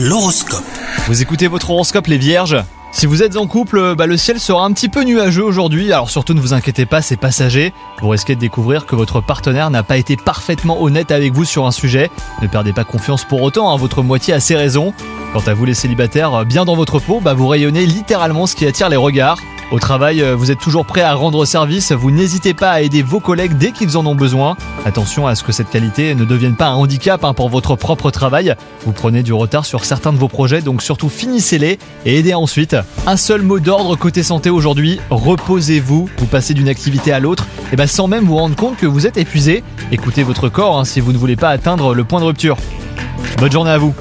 L'horoscope. Vous écoutez votre horoscope les vierges si vous êtes en couple, bah, le ciel sera un petit peu nuageux aujourd'hui, alors surtout ne vous inquiétez pas, c'est passager. Vous risquez de découvrir que votre partenaire n'a pas été parfaitement honnête avec vous sur un sujet. Ne perdez pas confiance pour autant, hein, votre moitié a ses raisons. Quant à vous les célibataires, bien dans votre peau, bah, vous rayonnez littéralement ce qui attire les regards. Au travail, euh, vous êtes toujours prêt à rendre service, vous n'hésitez pas à aider vos collègues dès qu'ils en ont besoin. Attention à ce que cette qualité ne devienne pas un handicap hein, pour votre propre travail. Vous prenez du retard sur certains de vos projets, donc surtout finissez-les et aidez ensuite. Un seul mot d'ordre côté santé aujourd'hui, reposez-vous. Vous passez d'une activité à l'autre, et bah sans même vous rendre compte que vous êtes épuisé. Écoutez votre corps hein, si vous ne voulez pas atteindre le point de rupture. Bonne journée à vous